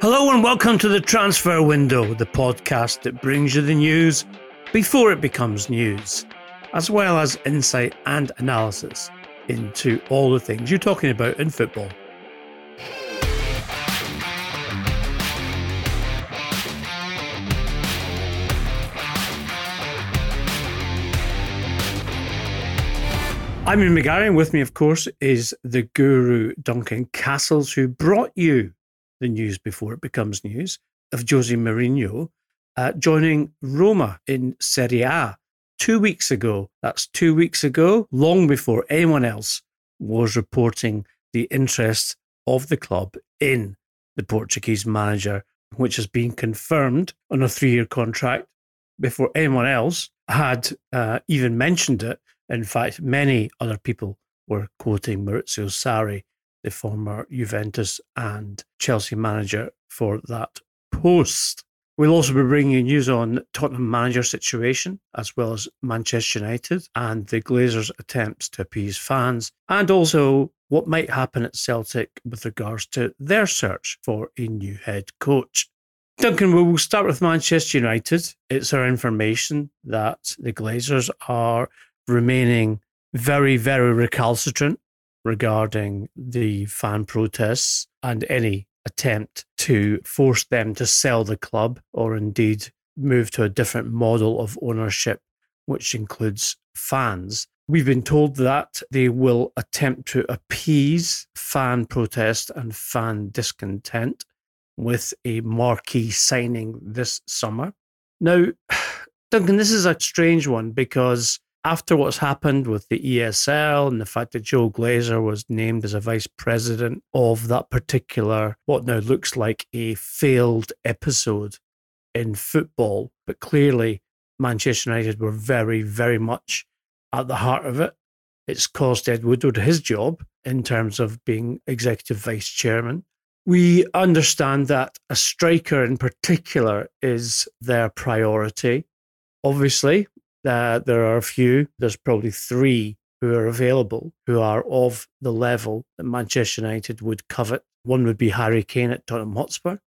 Hello and welcome to the Transfer Window, the podcast that brings you the news before it becomes news, as well as insight and analysis into all the things you're talking about in football. I'm Ian McGarry, with me, of course, is the guru Duncan Castles, who brought you the news before it becomes news of Jose Mourinho uh, joining Roma in Serie A two weeks ago. That's two weeks ago, long before anyone else was reporting the interest of the club in the Portuguese manager, which has been confirmed on a three year contract before anyone else had uh, even mentioned it. In fact, many other people were quoting Maurizio Sarri the former Juventus and Chelsea manager for that post. We'll also be bringing you news on Tottenham manager situation, as well as Manchester United and the Glazers' attempts to appease fans, and also what might happen at Celtic with regards to their search for a new head coach. Duncan, we'll start with Manchester United. It's our information that the Glazers are remaining very, very recalcitrant regarding the fan protests and any attempt to force them to sell the club or indeed move to a different model of ownership, which includes fans. We've been told that they will attempt to appease fan protest and fan discontent with a marquee signing this summer. Now, Duncan, this is a strange one because after what's happened with the ESL and the fact that Joel Glazer was named as a vice president of that particular, what now looks like a failed episode in football, but clearly Manchester United were very, very much at the heart of it. It's cost Ed Woodward his job in terms of being executive vice chairman. We understand that a striker in particular is their priority. Obviously, uh, there are a few, there's probably three who are available who are of the level that Manchester United would covet. One would be Harry Kane at Tottenham Hotspur.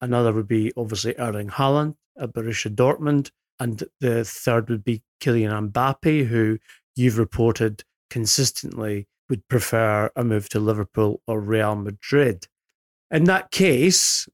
Another would be obviously Erling Haaland at Borussia Dortmund. And the third would be Kylian Mbappe, who you've reported consistently would prefer a move to Liverpool or Real Madrid. In that case,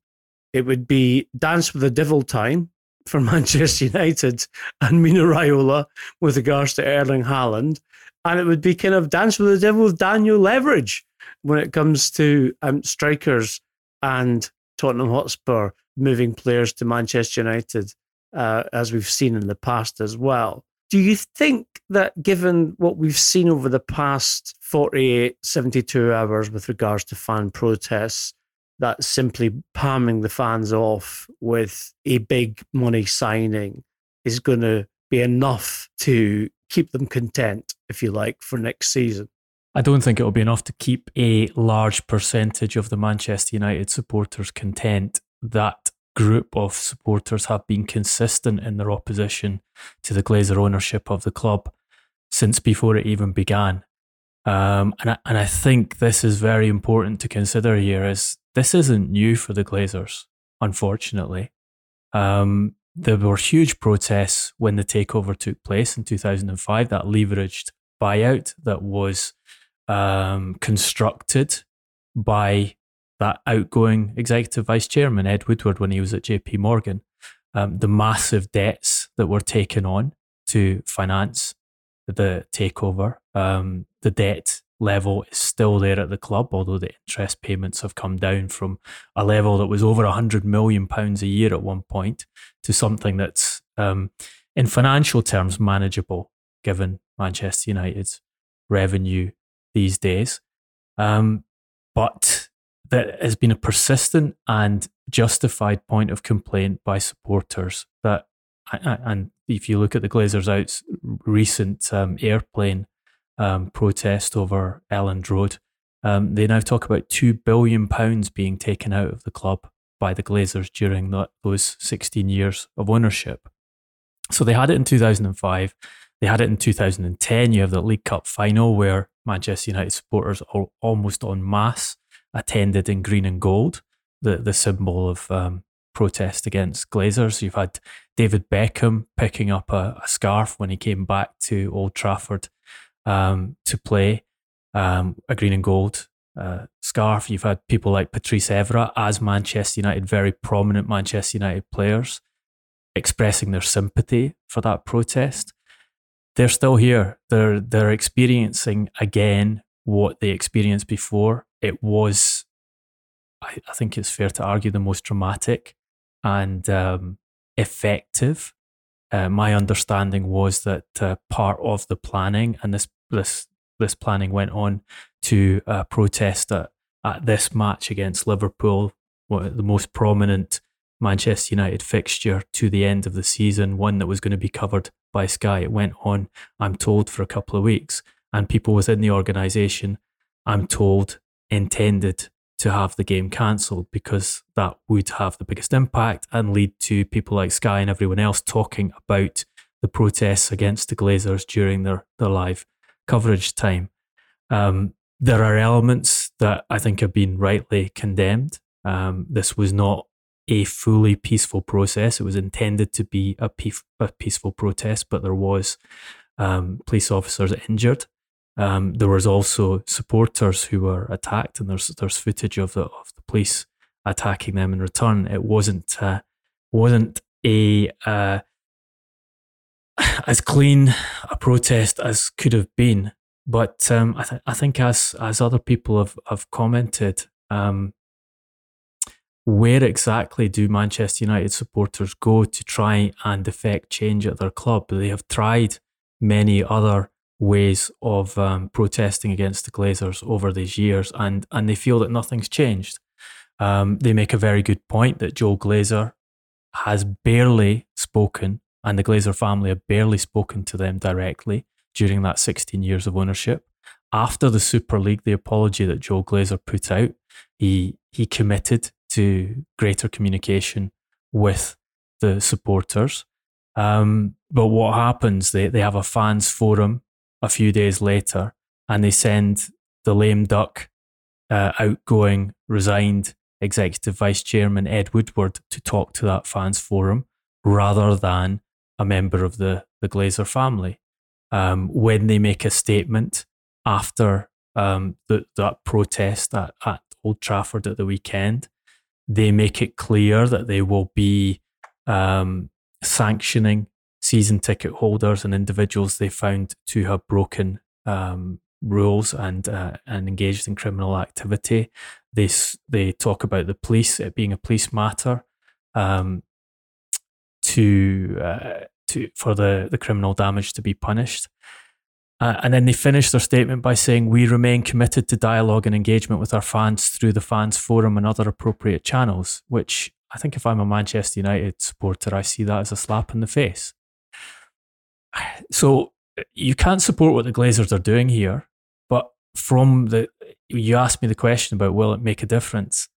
it would be dance with the devil time for Manchester United and Mino Raiola with regards to Erling Haaland. And it would be kind of dance with the devil with Daniel Leverage when it comes to um, strikers and Tottenham Hotspur moving players to Manchester United, uh, as we've seen in the past as well. Do you think that given what we've seen over the past 48, 72 hours with regards to fan protests, that simply palming the fans off with a big money signing is going to be enough to keep them content, if you like, for next season. I don't think it will be enough to keep a large percentage of the Manchester United supporters content. That group of supporters have been consistent in their opposition to the Glazer ownership of the club since before it even began. Um, and I, and I think this is very important to consider here. Is this isn't new for the Glazers, unfortunately. Um, there were huge protests when the takeover took place in 2005. That leveraged buyout that was um, constructed by that outgoing executive vice chairman Ed Woodward when he was at J.P. Morgan. Um, the massive debts that were taken on to finance the takeover. Um, the debt level is still there at the club, although the interest payments have come down from a level that was over hundred million pounds a year at one point to something that's, um, in financial terms, manageable given Manchester United's revenue these days. Um, but that has been a persistent and justified point of complaint by supporters that and if you look at the Glazers out's recent um, airplane um, protest over Elland Road, um, they now talk about two billion pounds being taken out of the club by the Glazers during the, those 16 years of ownership. So they had it in 2005. They had it in 2010. You have the League Cup final where Manchester United supporters all, almost en masse attended in green and gold, the, the symbol of um, protest against Glazers. You've had David Beckham picking up a, a scarf when he came back to Old Trafford um, to play um, a green and gold uh, scarf. You've had people like Patrice Evra as Manchester United, very prominent Manchester United players, expressing their sympathy for that protest. They're still here. They're they're experiencing again what they experienced before. It was, I, I think it's fair to argue, the most dramatic and um, effective. Uh, my understanding was that uh, part of the planning, and this this this planning went on to uh, protest at, at this match against Liverpool, the most prominent Manchester United fixture to the end of the season, one that was going to be covered by Sky. It went on, I'm told, for a couple of weeks, and people within the organisation, I'm told, intended to have the game cancelled because that would have the biggest impact and lead to people like Sky and everyone else talking about the protests against the Glazers during their, their live coverage time. Um, there are elements that I think have been rightly condemned. Um, this was not a fully peaceful process. It was intended to be a, a peaceful protest, but there was um, police officers injured. Um, there was also supporters who were attacked, and there's there's footage of the of the police attacking them in return. It wasn't uh, wasn't a uh, as clean a protest as could have been. But um, I, th- I think as as other people have have commented, um, where exactly do Manchester United supporters go to try and effect change at their club? They have tried many other ways of um, protesting against the Glazers over these years, and and they feel that nothing's changed. Um, they make a very good point that Joel Glazer has barely spoken, and the Glazer family have barely spoken to them directly during that 16 years of ownership. After the Super League, the apology that Joel Glazer put out, he he committed to greater communication with the supporters. Um, but what happens? They they have a fans forum a few days later, and they send the lame duck, uh, outgoing, resigned executive vice chairman Ed Woodward to talk to that fans forum rather than a member of the, the Glazer family. Um, when they make a statement after um, the, that protest at, at Old Trafford at the weekend, they make it clear that they will be um, sanctioning season ticket holders and individuals they found to have broken um, rules and uh, and engaged in criminal activity. They they talk about the police it being a police matter um, to uh, to for the the criminal damage to be punished. Uh, and then they finish their statement by saying, We remain committed to dialogue and engagement with our fans through the fans forum and other appropriate channels, which I think if I'm a Manchester United supporter, I see that as a slap in the face. So eh, you can't support what the Glazers are doing here, but from the you asked me the question about will it make a difference?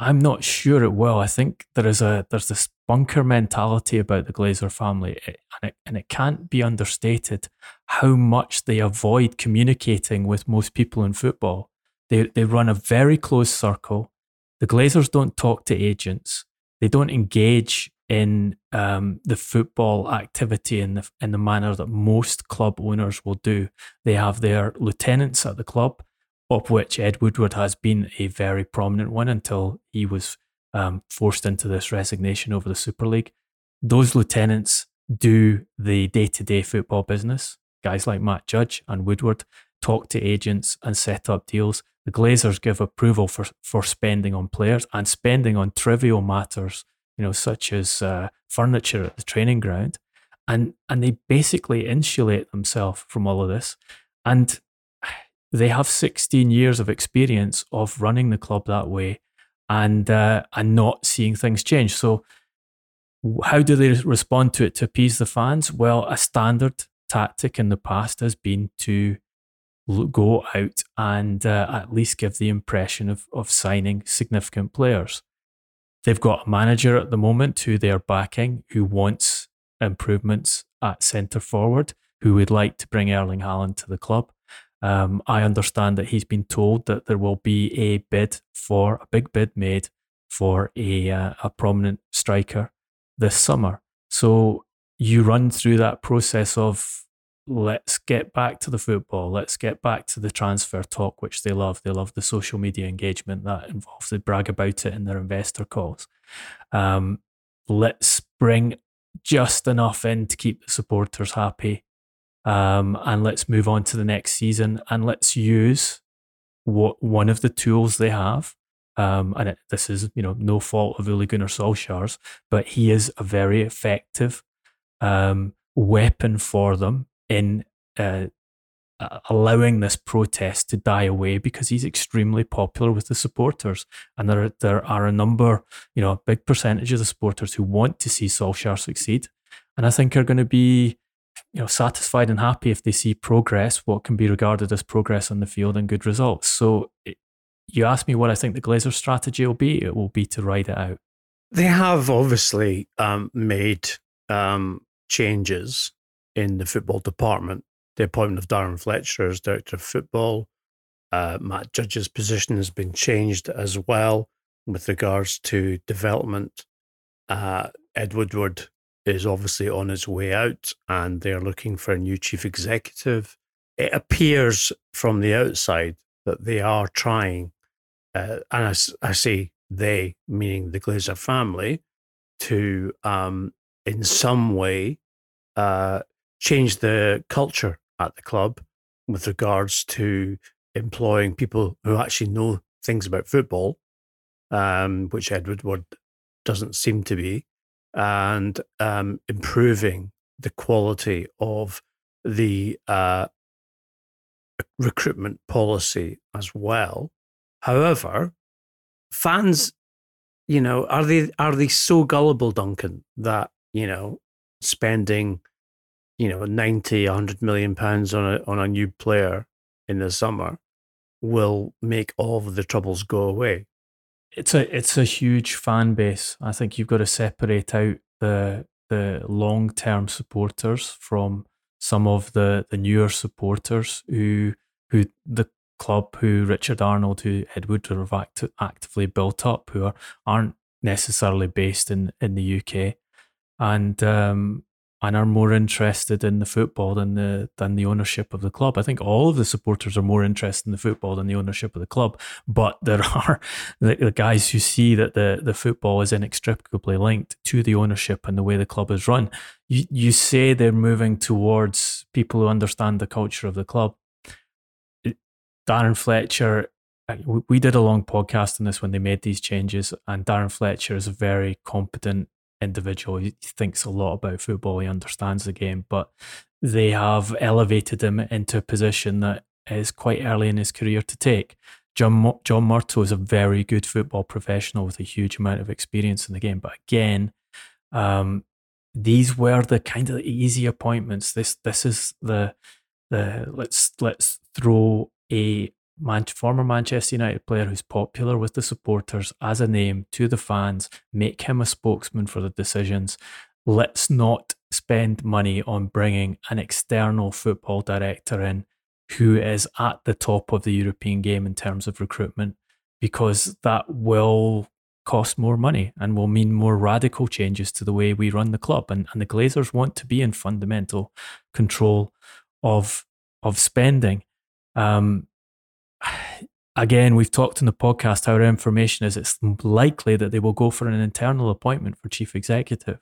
I'm not sure it will. I think there is a there's this bunker mentality about the Glazer family, eh, and it, and it can't be understated how much they avoid communicating with most people in football. They they run a very close circle. The Glazers don't talk to agents. They don't engage in um, the football activity in the in the manner that most club owners will do. They have their lieutenants at the club, of which Ed Woodward has been a very prominent one until he was um, forced into this resignation over the Super League. Those lieutenants do the day to day football business. Guys like Matt Judge and Woodward talk to agents and set up deals. The Glazers give approval for, for spending on players and spending on trivial matters you know, such as uh, furniture at the training ground, and and they basically insulate themselves from all of this. And they have 16 years of experience of running the club that way and uh, and not seeing things change. So how do they respond to it to appease the fans? Well, a standard tactic in the past has been to go out and uh, at least give the impression of, of signing significant players. They've got a manager at the moment who they're backing who wants improvements at centre forward, who would like to bring Erling Haaland to the club. Um, I understand that he's been told that there will be a bid for a big bid made for a uh, a prominent striker this summer. So you run through that process of let's get back to the football, let's get back to the transfer talk, which they love. They love the social media engagement that involves. They brag about it in their investor calls. Um, let's bring just enough in to keep the supporters happy um, and let's move on to the next season and let's use what one of the tools they have. Um, and it, this is, you know, no fault of Ole Gunnar Solskjaer's, but he is a very effective um, weapon for them in uh, allowing this protest to die away because he's extremely popular with the supporters. And there, there are a number, you know, a big percentage of the supporters who want to see Solskjaer succeed. And I think are going to be you know satisfied and happy if they see progress, what can be regarded as progress on the field and good results. So it, you ask me what I think the Glazer strategy will be. It will be to ride it out. They have obviously um, made um, changes in the football department. The appointment of Darren Fletcher as director of football. Uh, Matt Judge's position has been changed as well with regards to development. Uh, Ed Woodward is obviously on his way out and they're looking for a new chief executive. It appears from the outside that they are trying, uh, and I, I, say they, meaning the Glazer family, to um, in some way uh, change the culture at the club with regards to employing people who actually know things about football, um, which Edward Wood doesn't seem to be and um, improving the quality of the uh, recruitment policy as well. However, fans, you know, are they are they so gullible, Duncan, that you know spending, you know, 90, 100 million pounds on a on a new player in the summer will make all of the troubles go away? it's a it's a huge fan base. I think you've got to separate out the the long term supporters from some of the the newer supporters who who the club who Richard Arnold who Edward have act, actively built up who are aren't necessarily based in in the UK and um, and are more interested in the football than the than the ownership of the club. I think all of the supporters are more interested in the football than the ownership of the club. But there are the, the guys who see that the the football is inextricably linked to the ownership and the way the club is run. You you say they're moving towards people who understand the culture of the club. Darren Fletcher we did a long podcast on this when they made these changes, and Darren Fletcher is a very competent individual. He thinks a lot about football. He understands the game, but they have elevated him into a position that is quite early in his career to take. John, John Murtough is a very good football professional with a huge amount of experience in the game. But again, um, these were the kind of easy appointments. This this is the the let's let's throw a Man- former Manchester United player who's popular with the supporters as a name to the fans, make him a spokesman for the decisions. Let's not spend money on bringing an external football director in who is at the top of the European game in terms of recruitment, because that will cost more money and will mean more radical changes to the way we run the club. And, and the Glazers want to be in fundamental control of of spending. Um, again, we've talked in the podcast how our information is it's likely that they will go for an internal appointment for chief executive.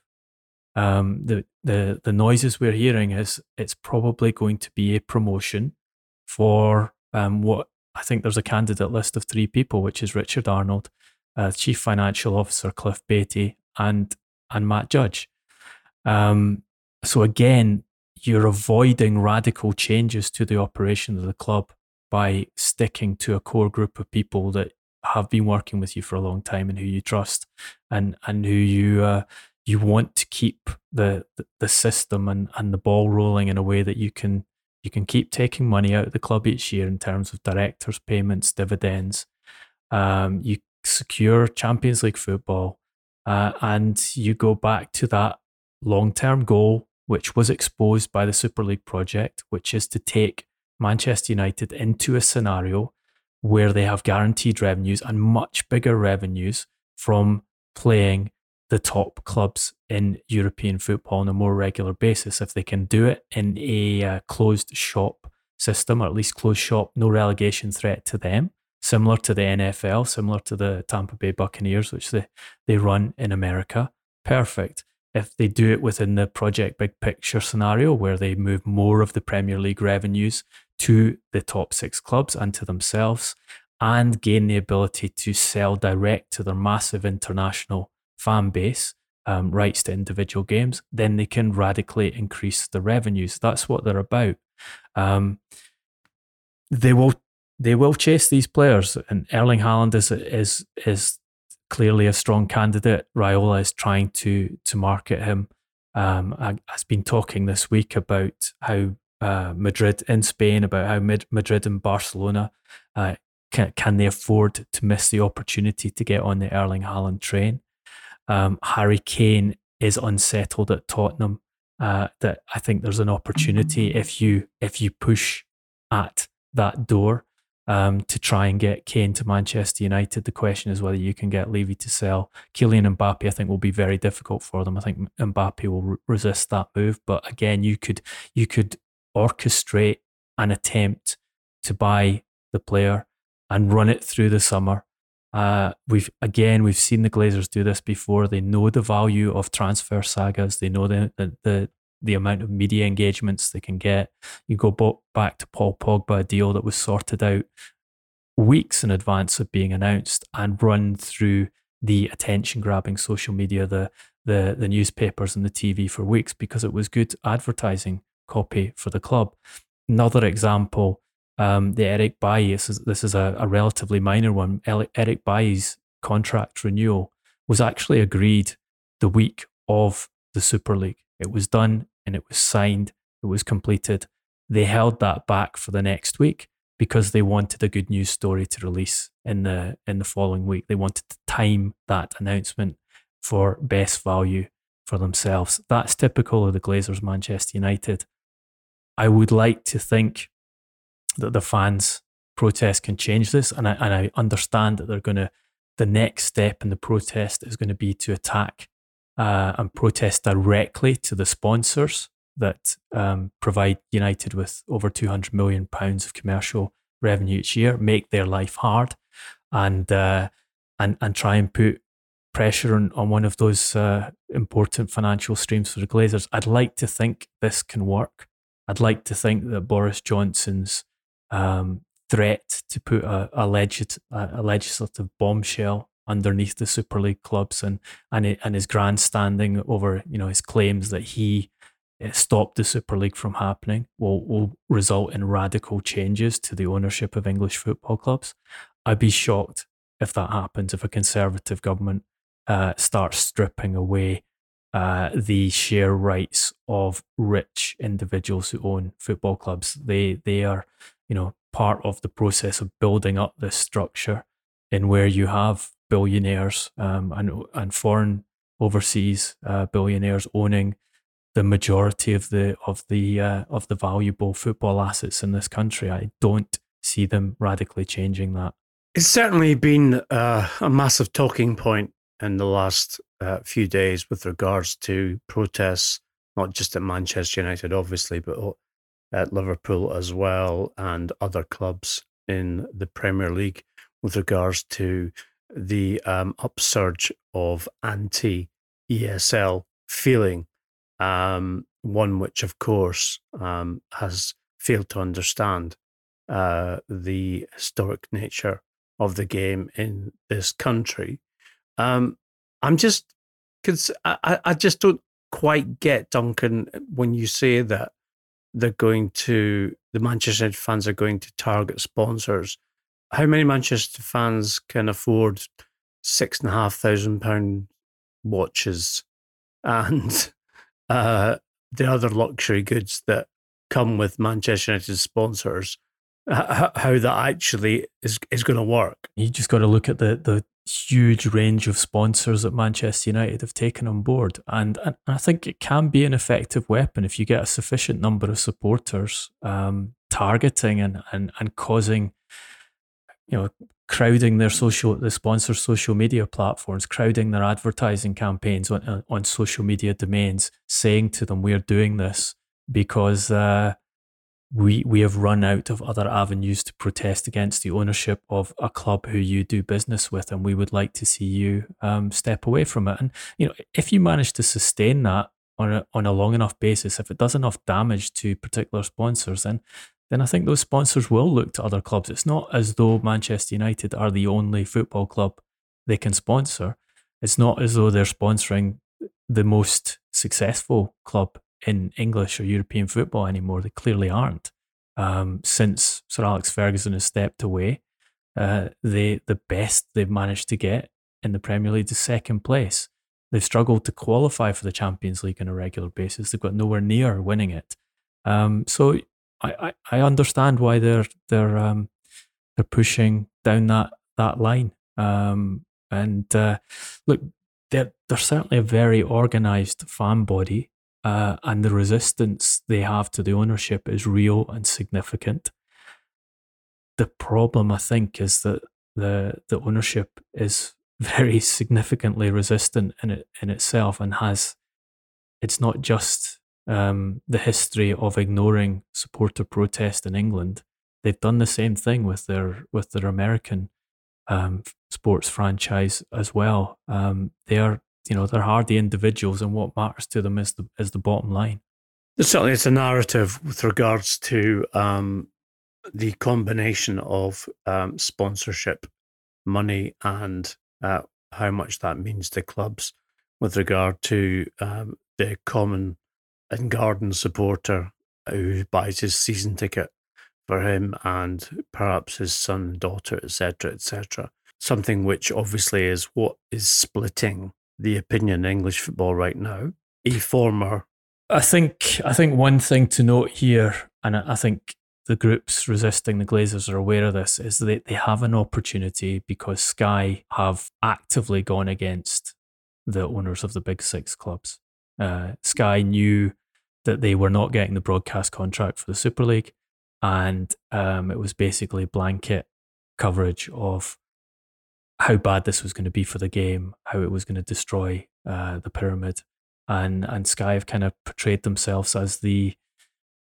Um, the, the, the noises we're hearing is it's probably going to be a promotion for um, what I think there's a candidate list of three people, which is Richard Arnold, uh, Chief Financial Officer Cliff Baty, and and Matt Judge. Um, so again, you're avoiding radical changes to the operation of the club by sticking to a core group of people that have been working with you for a long time and who you trust and and who you uh, you want to keep the, the system and and the ball rolling in a way that you can you can keep taking money out of the club each year in terms of directors payments dividends. Um, you secure Champions League football uh, and you go back to that long term goal which was exposed by the Super League project which is to take Manchester United into a scenario where they have guaranteed revenues and much bigger revenues from playing the top clubs in European football on a more regular basis. If they can do it in a uh, closed shop system, or at least closed shop, no relegation threat to them, similar to the NFL, similar to the Tampa Bay Buccaneers, which they, they run in America, perfect. If they do it within the Project Big Picture scenario, where they move more of the Premier League revenues to the top six clubs and to themselves and gain the ability to sell direct to their massive international fan base um, rights to individual games, then they can radically increase the revenues. That's what they're about. Um, they will they will chase these players, and Erling Haaland is is is clearly a strong candidate. Raiola is trying to to market him. Um, has been talking this week about how uh, Madrid in Spain about how Madrid and Barcelona uh, can, can they afford to miss the opportunity to get on the Erling Haaland train. Um, Harry Kane is unsettled at Tottenham. Uh, that I think there's an opportunity if you if you push at that door um, to try and get Kane to Manchester United. The question is whether you can get Levy to sell. Kylian Mbappe, I think, will be very difficult for them. I think Mbappe will re- resist that move. But again, you could you could orchestrate an attempt to buy the player and run it through the summer. Uh, we've again we've seen the Glazers do this before. They know the value of transfer sagas. They know the the the, the amount of media engagements they can get. You go back to Paul Pogba, a deal that was sorted out weeks in advance of being announced and run through the attention grabbing social media, the the the newspapers and the TV for weeks because it was good advertising copy for the club. Another example, um, the Eric Bailly, this is, this is a, a relatively minor one. Eric Bailly's contract renewal was actually agreed the week of the Super League. It was done and it was signed, it was completed. They held that back for the next week because they wanted a good news story to release in the in the following week. They wanted to time that announcement for best value for themselves. That's typical of the Glazers Manchester United. I would like to think that the fans' protest can change this, and I and I understand that they're going to. The next step in the protest is going to be to attack uh, and protest directly to the sponsors that um, provide United with over 200 million pounds of commercial revenue each year, make their life hard, and uh, and and try and put pressure on, on one of those uh, important financial streams for the Glazers. I'd like to think this can work. I'd like to think that Boris Johnson's um, threat to put a, a, a, legislative bombshell underneath the Super League clubs and and and his grandstanding over you know his claims that he eh, stopped the Super League from happening will will result in radical changes to the ownership of English football clubs. I'd be shocked if that happens if a conservative government uh, starts stripping away uh, the share rights of rich individuals who own football clubs. They they are, you know, part of the process of building up this structure in where you have billionaires um, and and foreign overseas uh, billionaires owning the majority of the of the uh, of the valuable football assets in this country. I don't see them radically changing that. It's certainly been uh, a massive talking point in the last uh, few days with regards to protests, not just at Manchester United, obviously, but at Liverpool as well and other clubs in the Premier League with regards to the um, upsurge of anti ESL feeling. Um, one which, of course, um, has failed to understand uh, the historic nature of the game in this country um, I'm just because I, I just don't quite get Duncan when you say that they're going to the Manchester United fans are going to target sponsors. How many Manchester fans can afford six and a half thousand pound watches and uh, the other luxury goods that come with Manchester United sponsors? How that actually is is going to work? You just got to look at the the huge range of sponsors that Manchester United have taken on board. And, and I think it can be an effective weapon if you get a sufficient number of supporters um, targeting and, and, and causing, you know, crowding their social, the sponsors' social media platforms, crowding their advertising campaigns on, on social media domains, saying to them, we're doing this because uh, we we have run out of other avenues to protest against the ownership of a club who you do business with, and we would like to see you um, step away from it. And you know, if you manage to sustain that on a on a long enough basis, if it does enough damage to particular sponsors, then then I think those sponsors will look to other clubs. It's not as though Manchester United are the only football club they can sponsor. It's not as though they're sponsoring the most successful club in English or European football anymore. They clearly aren't. Um, since Sir Alex Ferguson has stepped away, uh, they the best they've managed to get in the Premier League is second place. They've struggled to qualify for the Champions League on a regular basis. They've got nowhere near winning it. Um, so I, I, I, understand why they're they're um, they're pushing down that that line. Um, and uh, look, they're they're certainly a very organised fan body uh, and the resistance they have to the ownership is real and significant. The problem, I think, is that the the ownership is very significantly resistant in it in itself and has it's not just um, the history of ignoring supporter protest in England. They've done the same thing with their with their American um, sports franchise as well. Um, they are you know they're hardy individuals, and what matters to them is the is the bottom line. Certainly, it's a narrative with regards to um, the combination of um, sponsorship, money, and uh, how much that means to clubs, with regard to um, the common and garden supporter who buys his season ticket for him and perhaps his son, daughter, etc., etc. Something which obviously is what is splitting the opinion in English football right now. A former. I think I think one thing to note here, and I think the groups resisting the Glazers are aware of this, is that they have an opportunity because Sky have actively gone against the owners of the big six clubs. Uh, Sky knew that they were not getting the broadcast contract for the Super League, and um, it was basically blanket coverage of how bad this was going to be for the game, how it was going to destroy uh, the pyramid, and and Sky have kind of portrayed themselves as the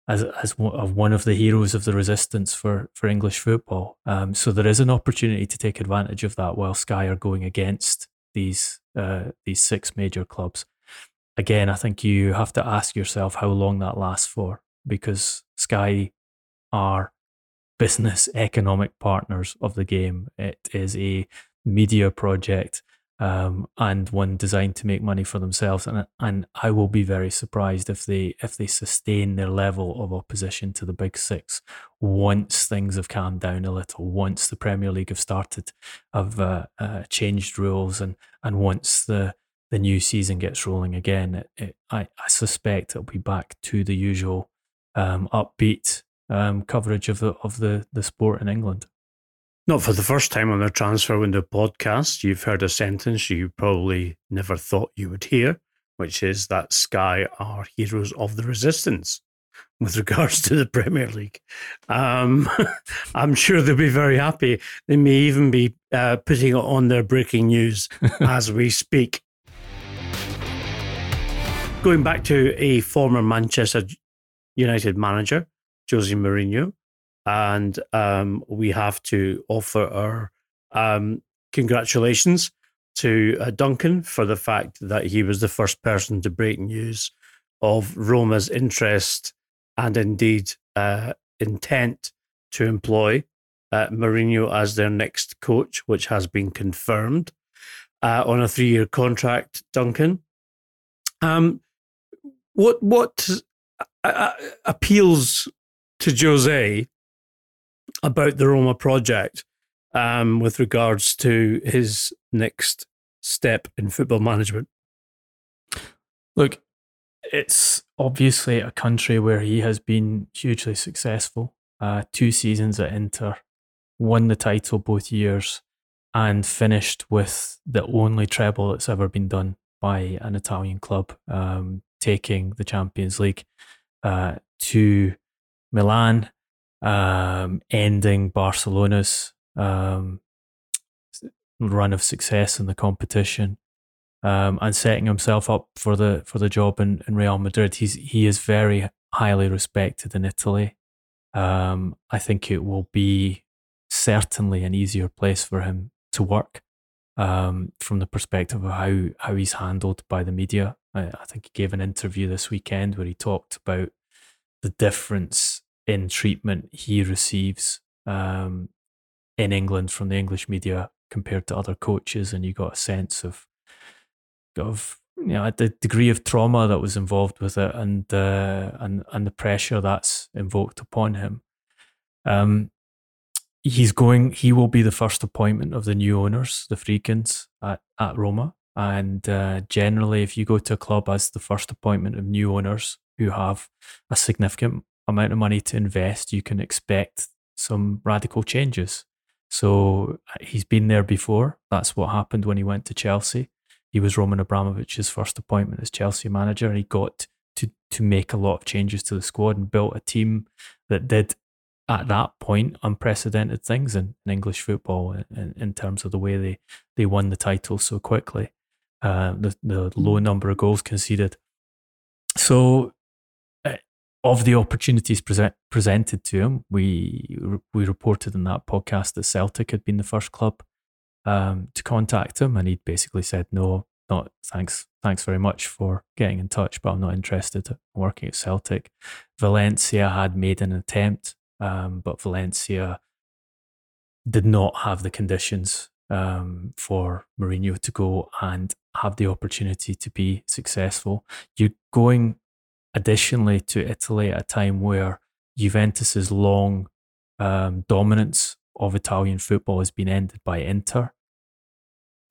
as as one of the heroes of the resistance for for English football. Um, so there is an opportunity to take advantage of that while Sky are going against these uh, these six major clubs. Again, I think you have to ask yourself how long that lasts for because Sky are business economic partners of the game. It is a media project um, and one designed to make money for themselves. And and I will be very surprised if they if they sustain their level of opposition to the Big Six once things have calmed down a little, once the Premier League have started, have uh, uh, changed rules, and and once the the new season gets rolling again, it, it, I, I suspect it'll be back to the usual um, upbeat um, coverage of the of the the sport in England. Not for the first time on the Transfer Window podcast, you've heard a sentence you probably never thought you would hear, which is that Sky are heroes of the resistance with regards to the Premier League. Um, I'm sure they'll be very happy. They may even be uh, putting it on their breaking news as we speak. Going back to a former Manchester United manager, Jose Mourinho, and um, we have to offer our um, congratulations to uh, Duncan for the fact that he was the first person to break news of Roma's interest and indeed uh, intent to employ uh, Mourinho as their next coach, which has been confirmed uh, on a three-year contract. Duncan, um, what what uh, uh, appeals to Jose about the Roma project um, with regards to his next step in football management? Look, it's obviously a country where he has been hugely successful. Uh, two seasons at Inter, won the title both years, and finished with the only treble that's ever been done by an Italian club, um, taking the Champions League uh, to Milan, um, ending Barcelona's um, run of success in the competition, um, and setting himself up for the for the job in, in Real Madrid. He's he is very highly respected in Italy. Um, I think it will be certainly an easier place for him to work um, from the perspective of how how he's handled by the media. I, I think he gave an interview this weekend where he talked about the difference in treatment he receives um, in England from the English media compared to other coaches, and you got a sense of of you know the degree of trauma that was involved with it, and uh, and and the pressure that's invoked upon him. Um, he's going. He will be the first appointment of the new owners, the Friedkins at at Roma. And uh, generally, if you go to a club as the first appointment of new owners who have a significant amount of money to invest, you can expect some radical changes. So uh, he's been there before. That's what happened when he went to Chelsea. He was Roman Abramovich's first appointment as Chelsea manager, and he got to to make a lot of changes to the squad and built a team that did at that point unprecedented things in, in English football in, in, terms of the way they, they won the title so quickly. Uh, the the low number of goals conceded. So of the opportunities present, presented to him, we we reported in that podcast that Celtic had been the first club um, to contact him, and he'd basically said, "No, not thanks, thanks very much for getting in touch, but I'm not interested in working at Celtic." Valencia had made an attempt, um, but Valencia did not have the conditions um, for Mourinho to go and have the opportunity to be successful. You're going additionally to Italy at a time where Juventus's long um, dominance of Italian football has been ended by Inter.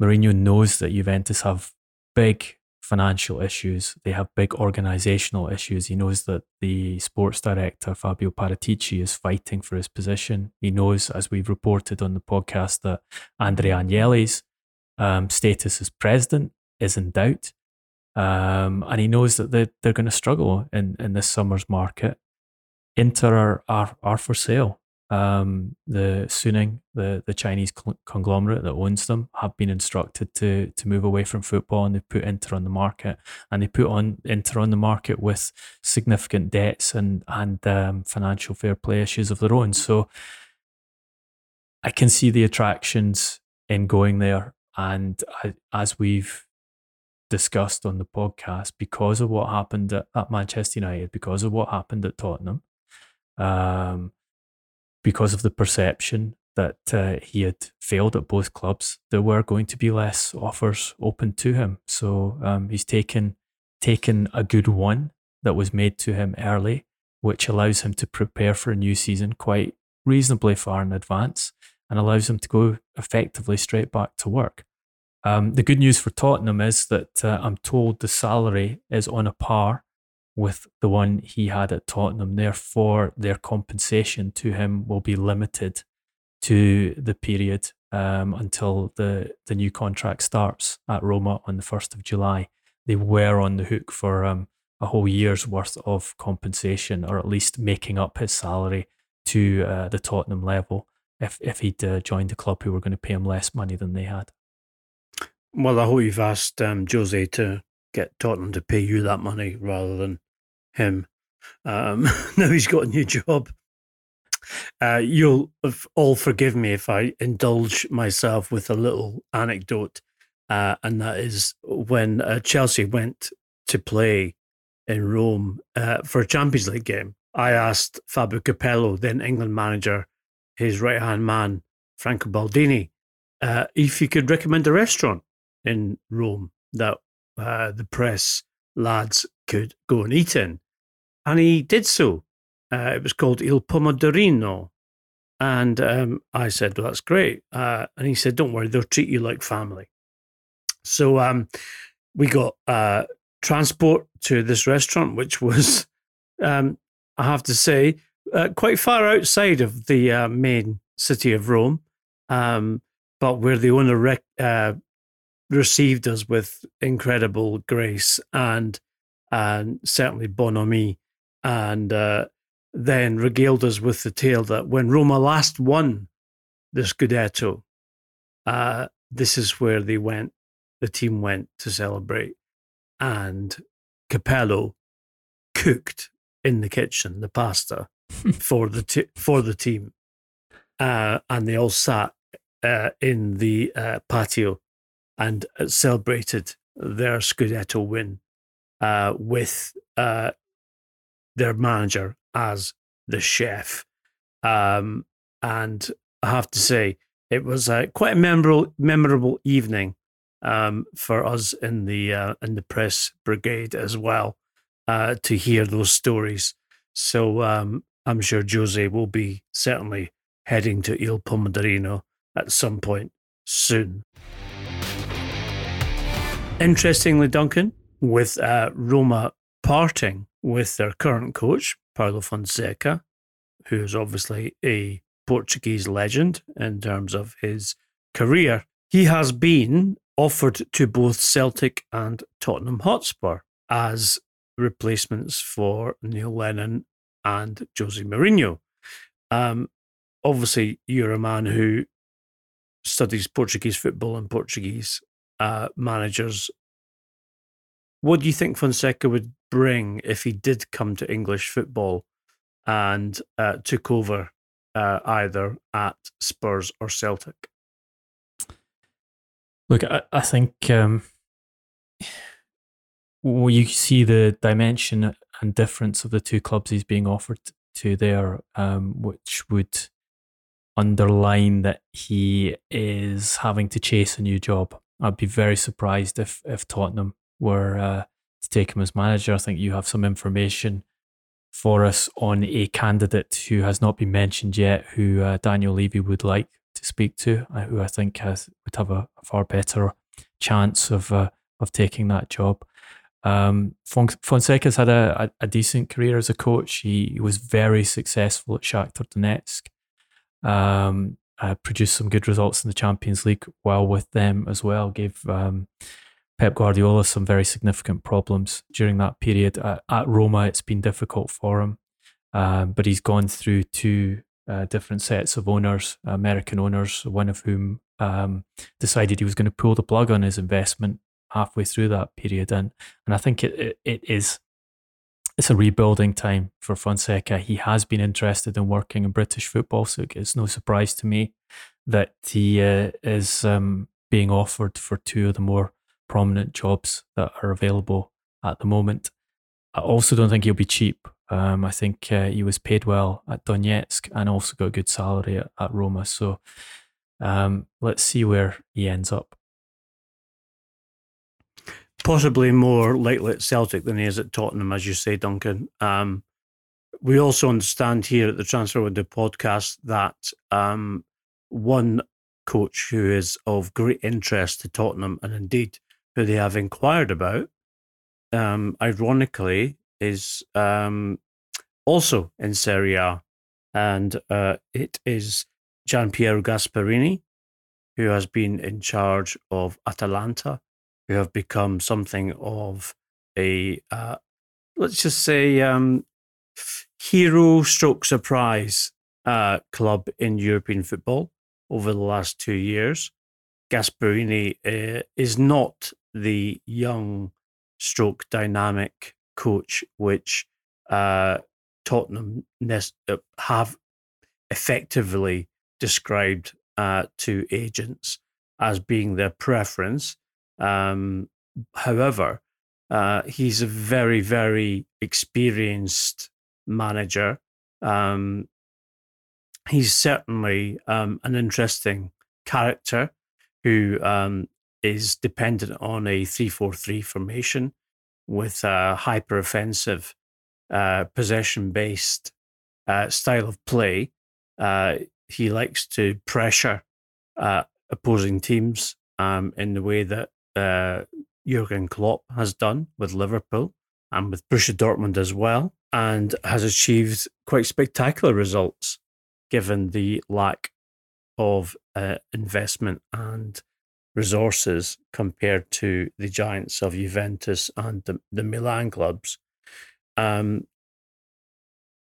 Mourinho knows that Juventus have big financial issues. They have big organizational issues. He knows that the sports director, Fabio Paratici, is fighting for his position. He knows, as we've reported on the podcast, that Andrea Agnelli's um, status as president is in doubt. Um, and he knows that they're, they're going to struggle in, in this summer's market. Inter are, are, are for sale. Um, the Suning, the, the Chinese conglomerate that owns them, have been instructed to to move away from football, and they put Inter on the market, and they put on Inter on the market with significant debts and and um, financial fair play issues of their own. So I can see the attractions in going there, and I, as we've discussed on the podcast because of what happened at, at Manchester United, because of what happened at Tottenham, um, because of the perception that uh, he had failed at both clubs, there were going to be less offers open to him. So um, he's taken taken a good one that was made to him early, which allows him to prepare for a new season quite reasonably far in advance and allows him to go effectively straight back to work. Um, the good news for Tottenham is that uh, I'm told the salary is on a par with the one he had at Tottenham. Therefore, their compensation to him will be limited to the period um, until the, the new contract starts at Roma on the 1st of July. They were on the hook for um, a whole year's worth of compensation, or at least making up his salary to uh, the Tottenham level if, if he'd uh, joined the club who were going to pay him less money than they had. Well, I hope you've asked um, Jose to get Tottenham to pay you that money rather than him. Um, now he's got a new job. Uh, you'll all forgive me if I indulge myself with a little anecdote, uh, and that is when uh, Chelsea went to play in Rome uh, for a Champions League game. I asked Fabio Capello, then England manager, his right hand man, Franco Baldini, uh, if he could recommend a restaurant in Rome that uh, the press lads could go and eat in. And he did so. Uh, it was called Il Pomodorino. And um, I said, well, that's great. Uh, and he said, don't worry, they'll treat you like family. So um, we got uh, transport to this restaurant, which was, um, I have to say, uh, quite far outside of the uh, main city of Rome, um, but where the owner rec- uh, received us with incredible grace and and certainly bonhomie, and uh, then regaled us with the tale that when Roma last won the Scudetto, uh, this is where they went. The team went to celebrate, and Capello cooked in the kitchen the pasta for the t- for the team, uh, and they all sat uh, in the uh, patio and uh, celebrated their Scudetto win uh, with uh, their manager as the chef. Um, and I have to say, it was quite a memorable memorable evening um, for us in the uh, in the press brigade as well uh, to hear those stories. So um, I'm sure Jose will be certainly heading to Il Pomodorino at some point soon. Interestingly, Duncan, with uh, Roma parting with their current coach, Paulo Fonseca, who is obviously a Portuguese legend in terms of his career, he has been offered to both Celtic and Tottenham Hotspur as replacements for Neil Lennon and Jose Mourinho. Um, obviously, you're a man who studies Portuguese football and Portuguese uh, managers. What do you think Fonseca would bring if he did come to English football and uh, took over uh, either at Spurs or Celtic? Look, I, I think um, well, you see the dimension and difference of the two clubs he's being offered to there, um, which would underline that he is having to chase a new job. I'd be very surprised if if Tottenham were uh, to take him as manager. I think you have some information for us on a candidate who has not been mentioned yet, who uh, Daniel Levy would like to speak to, uh, who I think has would have a, a far better chance of uh, of taking that job. Um, Fonseca's had a, a, a, decent career as a coach. He, he, was very successful at Shakhtar Donetsk. Um, uh, produced some good results in the Champions League while with them as well. Gave um, Pep Guardiola some very significant problems during that period. Uh, at Roma, it's been difficult for him, um, but he's gone through two uh, different sets of owners, American owners, one of whom um, decided he was going to pull the plug on his investment halfway through that period. And and I think it, it, it is it's a rebuilding time for Fonseca. He has been interested in working in British football, so it's no surprise to me that he uh, is um, being offered for two of the more prominent jobs that are available at the moment. I also don't think he'll be cheap. Um, I think uh, he was paid well at Donetsk and also got a good salary at, at Roma. So um, let's see where he ends up possibly more likely at Celtic than he is at Tottenham, as you say, Duncan. Um, we also understand here at the Transfer Window podcast that um, one coach who is of great interest to Tottenham and indeed who they have inquired about, um, ironically, is um, also in Serie A. And uh, it is Gian Piero Gasperini, who has been in charge of Atalanta who have become something of a, uh, let's just say, um, hero stroke surprise uh, club in European football over the last two years. Gasperini uh, is not the young stroke dynamic coach which uh, Tottenham uh, have effectively described uh, to agents as being their preference. Um, however, uh, he's a very, very experienced manager. Um, he's certainly um, an interesting character who um, is dependent on a 3-4-3 formation with a hyper offensive uh, possession based uh, style of play. Uh, he likes to pressure uh, opposing teams um, in the way that uh, Jurgen Klopp has done with Liverpool and with Borussia Dortmund as well, and has achieved quite spectacular results given the lack of uh, investment and resources compared to the giants of Juventus and the, the Milan clubs. Um,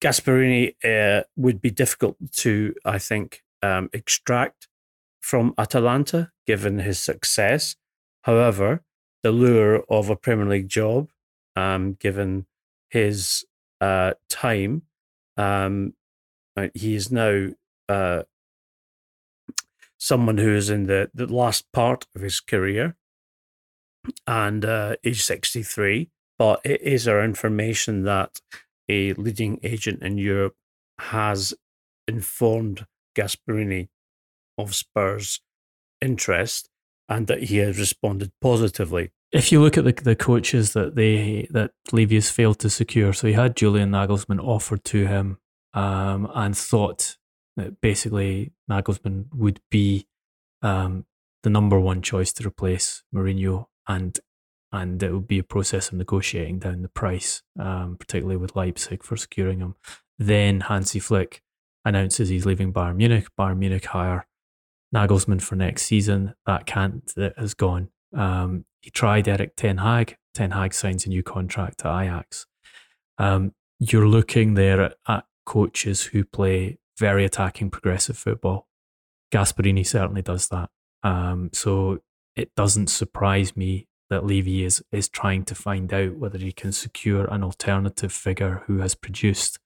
Gasperini uh, would be difficult to, I think, um, extract from Atalanta given his success. However, the lure of a Premier League job, um, given his uh, time, um, uh, he is now uh, someone who is in the, the last part of his career and uh, age 63. But it is our information that a leading agent in Europe has informed Gasperini of Spurs' interest and that he has responded positively. If you look at the, the coaches that they that Levy has failed to secure, so he had Julian Nagelsmann offered to him um, and thought that basically Nagelsmann would be um, the number one choice to replace Mourinho, and and it would be a process of negotiating down the price, um, particularly with Leipzig for securing him. Then Hansi Flick announces he's leaving Bayern Munich. Bayern Munich hire Nagelsmann for next season. That candidate has gone. Um, he tried Erik Ten Hag. Ten Hag signs a new contract to Ajax. Um, you're looking there at, at, coaches who play very attacking, progressive football. Gasperini certainly does that. Um, so it doesn't surprise me that Levy is is trying to find out whether he can secure an alternative figure who has produced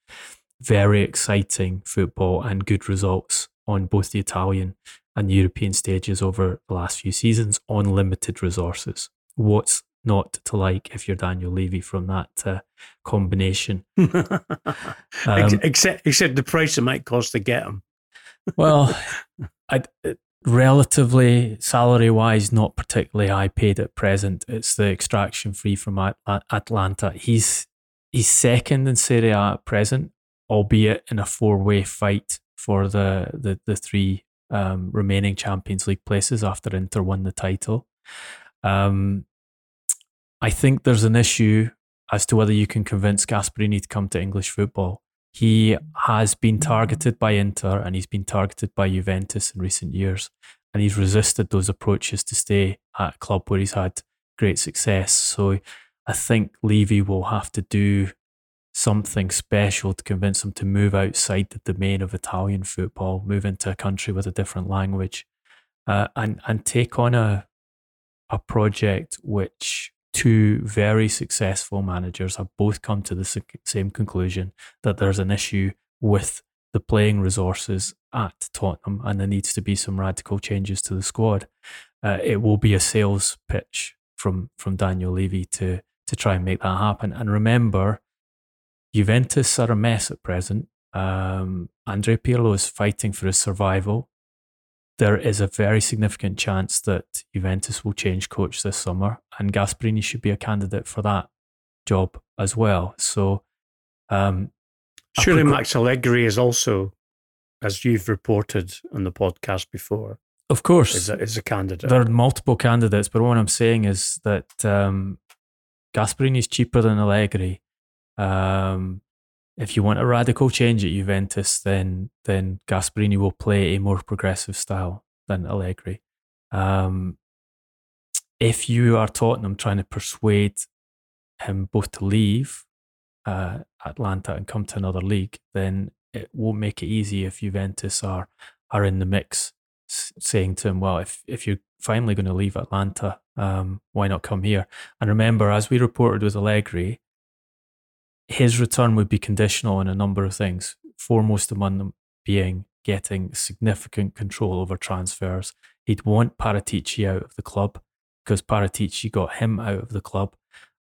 very exciting football and good results on both the Italian and European stages over the last few seasons on limited resources. What's not to like if you're Daniel Levy from that uh, combination? um, except, except the price it might cost to get him. well, I, relatively salary wise, not particularly high paid at present. It's the extraction fee from Atalanta. He's he's second in Serie A at present, albeit in a four way fight for the the the three um, remaining Champions League places after Inter won the title. Um, I think there's an issue as to whether you can convince Gasperini to come to English football. He has been targeted by Inter and he's been targeted by Juventus in recent years, and he's resisted those approaches to stay at a club where he's had great success. So I think Levy will have to do something special to convince them to move outside the domain of Italian football, move into a country with a different language, uh, and and take on a a project which two very successful managers have both come to the same conclusion that there's an issue with the playing resources at Tottenham and there needs to be some radical changes to the squad. Uh, it will be a sales pitch from from Daniel Levy to to try and make that happen. And remember, Juventus are a mess at present. Um, Andre Pirlo is fighting for his survival. There is a very significant chance that Juventus will change coach this summer, and Gasperini should be a candidate for that job as well. So, um, surely Max Allegri is also, as you've reported on the podcast before, of course, is a, is a candidate. There are multiple candidates, but what I'm saying is that um, Gasperini is cheaper than Allegri um, if you want a radical change at Juventus, then then Gasperini will play a more progressive style than Allegri. Um, if you are Tottenham trying to persuade him both to leave uh, Atalanta and come to another league, then it won't make it easy if Juventus are are in the mix, saying to him, "Well, if if you're finally going to leave Atalanta, um, why not come here?" And remember, as we reported with Allegri, his return would be conditional on a number of things, foremost among them being getting significant control over transfers. He'd want Paratici out of the club because Paratici got him out of the club.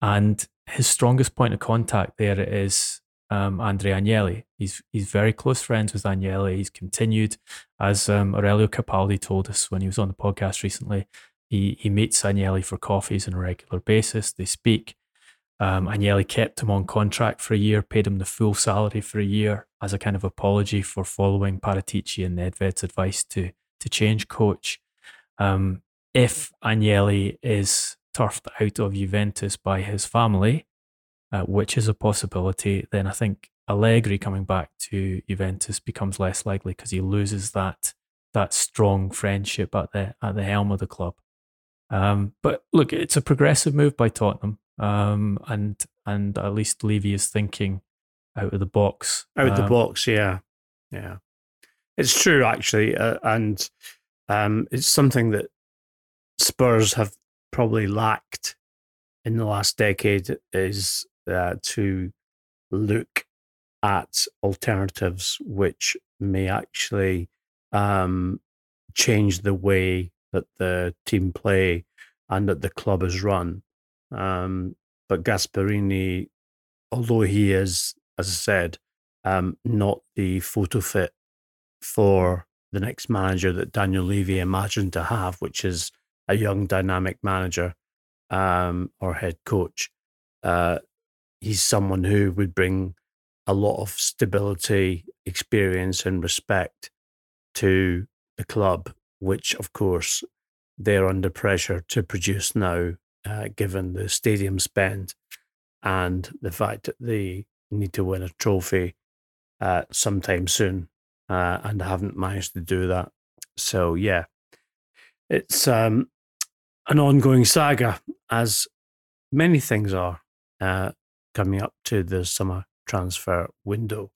And his strongest point of contact there is um, Andre Agnelli. He's he's very close friends with Agnelli. He's continued, as um, Aurelio Capaldi told us when he was on the podcast recently, he, he meets Agnelli for coffees on a regular basis. They speak. Um, Agnelli kept him on contract for a year, paid him the full salary for a year as a kind of apology for following Paratici and Nedved's advice to to change coach. Um, if Agnelli is turfed out of Juventus by his family, uh, which is a possibility, then I think Allegri coming back to Juventus becomes less likely because he loses that that strong friendship at the at the helm of the club. Um, but look, it's a progressive move by Tottenham, um, and and at least Levy is thinking out of the box. Out of the Um, box, yeah, yeah. It's true actually, uh, and um, it's something that Spurs have probably lacked in the last decade is uh, to look at alternatives which may actually um, change the way that the team play and that the club is run. Um, but Gasperini, although he is, as I said, um, not the photo fit for the next manager that Daniel Levy imagined to have, which is a young, dynamic manager um, or head coach. Uh, he's someone who would bring a lot of stability, experience, and respect to the club, which, of course, they're under pressure to produce now, uh, given the stadium spend and the fact that they need to win a trophy uh, sometime soon uh, and haven't managed to do that. So, yeah, it's um, an ongoing saga, as many things are uh, coming up to the summer transfer window.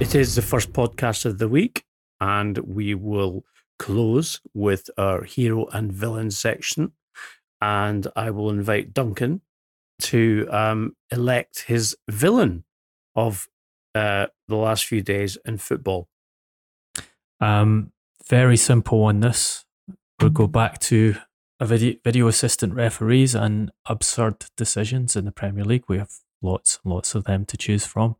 It is the first podcast of the week, and we will close with our hero and villain section. And I will invite Duncan to um, elect his villain of uh, the last few days in football. Um, very simple on this. We'll go back to a video, video assistant referees and absurd decisions in the Premier League. We have lots and lots of them to choose from.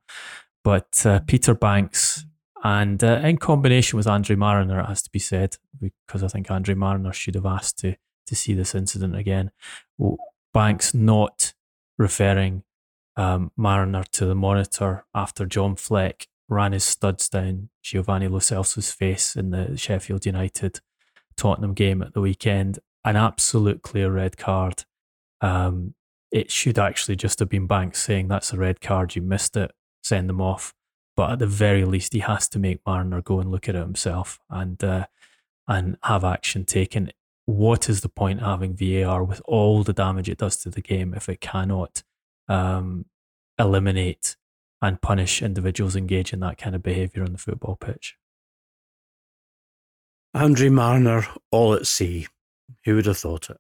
But uh, Peter Bankes, and uh, in combination with Andre Marriner, it has to be said, because I think Andre Marriner should have asked to, to see this incident again. Bankes not referring um, Marriner to the monitor after John Fleck ran his studs down Giovanni Lo Celso's face in the Sheffield United Tottenham game at the weekend. An absolute clear red card. Um, it should actually just have been Bankes saying that's a red card, you missed it, send them off. But at the very least, he has to make Marriner go and look at it himself and uh, and have action taken. What is the point having VAR with all the damage it does to the game if it cannot um, eliminate and punish individuals engaged in that kind of behaviour on the football pitch? Andre Marriner, all at sea. Who would have thought it?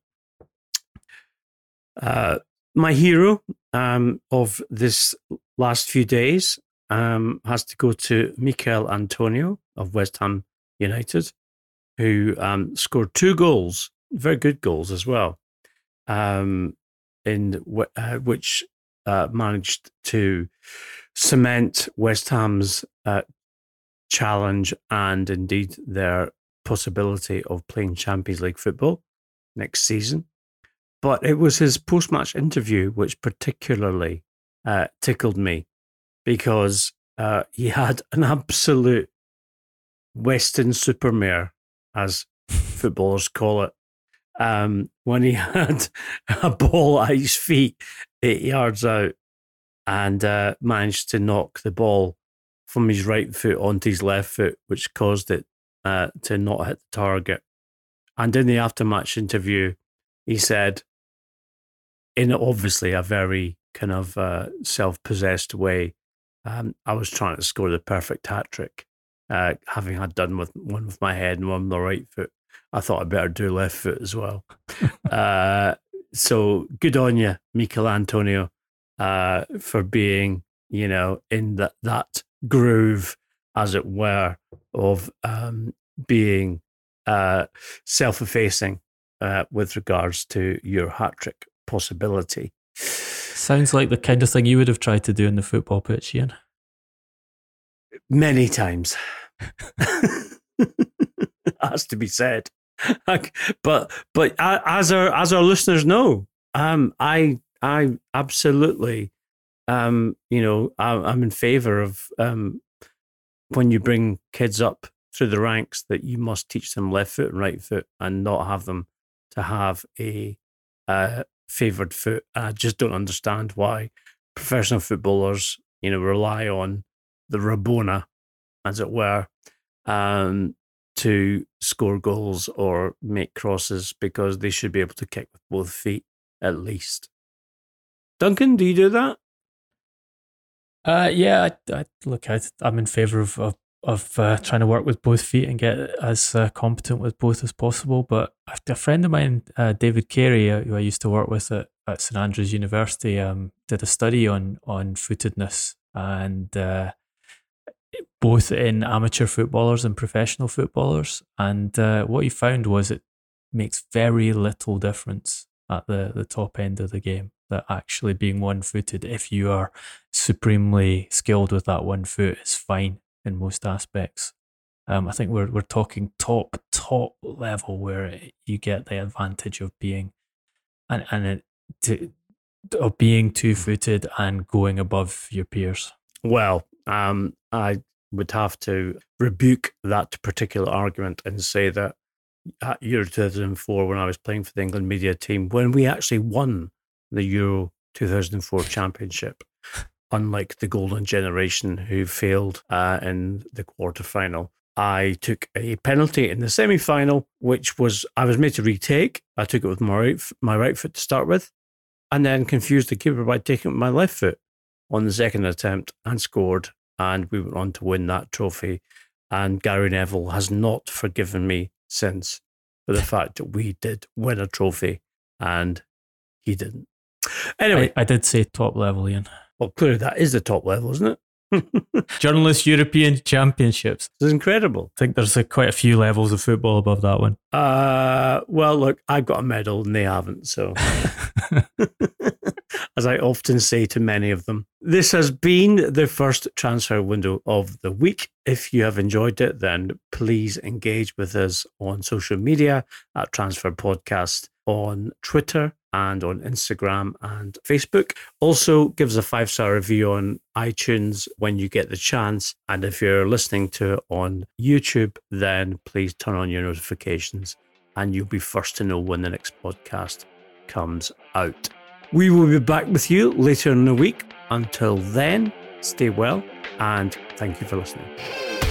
Uh, my hero um, of this last few days um, has to go to Michael Antonio of West Ham United, who um, scored two goals, very good goals as well, um, in w- uh, which uh, managed to cement West Ham's uh, challenge and indeed their possibility of playing Champions League football next season. But it was his post match interview which particularly uh, tickled me because uh, he had an absolute Weston-super-Mare, as footballers call it, um, when he had a ball at his feet eight yards out and uh, managed to knock the ball from his right foot onto his left foot, which caused it uh, to not hit the target. And in the aftermatch interview, he said, in obviously a very kind of uh, self possessed way, um, I was trying to score the perfect hat trick, uh, having had done with one with my head and one with the right foot. I thought I'd better do left foot as well. uh, so good on you, Michael Antonio, uh, for being, you know, in that, that groove, as it were, of um, being uh, self effacing uh, with regards to your hat trick possibility. Sounds like the kind of thing you would have tried to do in the football pitch, Ian. Many times. has to be said. but but as our as our listeners know, Um, I I absolutely, um, you know, I, I'm in favor of um, when you bring kids up through the ranks that you must teach them left foot and right foot and not have them to have a uh, favored foot. I just don't understand why professional footballers, you know, rely on the Rabona, as it were, um, to score goals or make crosses because they should be able to kick with both feet at least. Duncan, do you do that? Uh, yeah, I, I, look, I, am in favour of of, of uh, trying to work with both feet and get as uh, competent with both as possible. But a friend of mine, uh, David Carey, uh, who I used to work with at, at St Andrews University, um, did a study on on footedness and uh, both in amateur footballers and professional footballers. And uh, what he found was it makes very little difference at the, the top end of the game. That actually being one footed, if you are supremely skilled with that one foot, is fine in most aspects. Um, I think we're we're talking top top level where you get the advantage of being and and it, to, of being two footed and going above your peers. Well, um, I would have to rebuke that particular argument and say that at Euro 2004, when I was playing for the England media team, when we actually won the Euro 2004 championship, unlike the golden generation who failed uh, in the quarter final, I took a penalty in the semi final, which was I was made to retake. I took it with my right, my right foot to start with, and then confused the keeper by taking it with my left foot on the second attempt and scored and we went on to win that trophy. And Gary Neville has not forgiven me since for the fact that we did win a trophy and he didn't. Anyway, I, I did say top level, Ian. Well, clearly that is the top level, isn't it? Journalist European Championships. It's incredible. I think there's a, quite a few levels of football above that one. Uh, well, look, I've got a medal and they haven't, so. As I often say to many of them, this has been the first transfer window of the week. If you have enjoyed it, then please engage with us on social media at Transfer Podcast on Twitter and on Instagram and Facebook. Also, give us a five star review on iTunes when you get the chance. And if you're listening to it on YouTube, then please turn on your notifications and you'll be first to know when the next podcast comes out. We will be back with you later in the week. Until then, stay well and thank you for listening.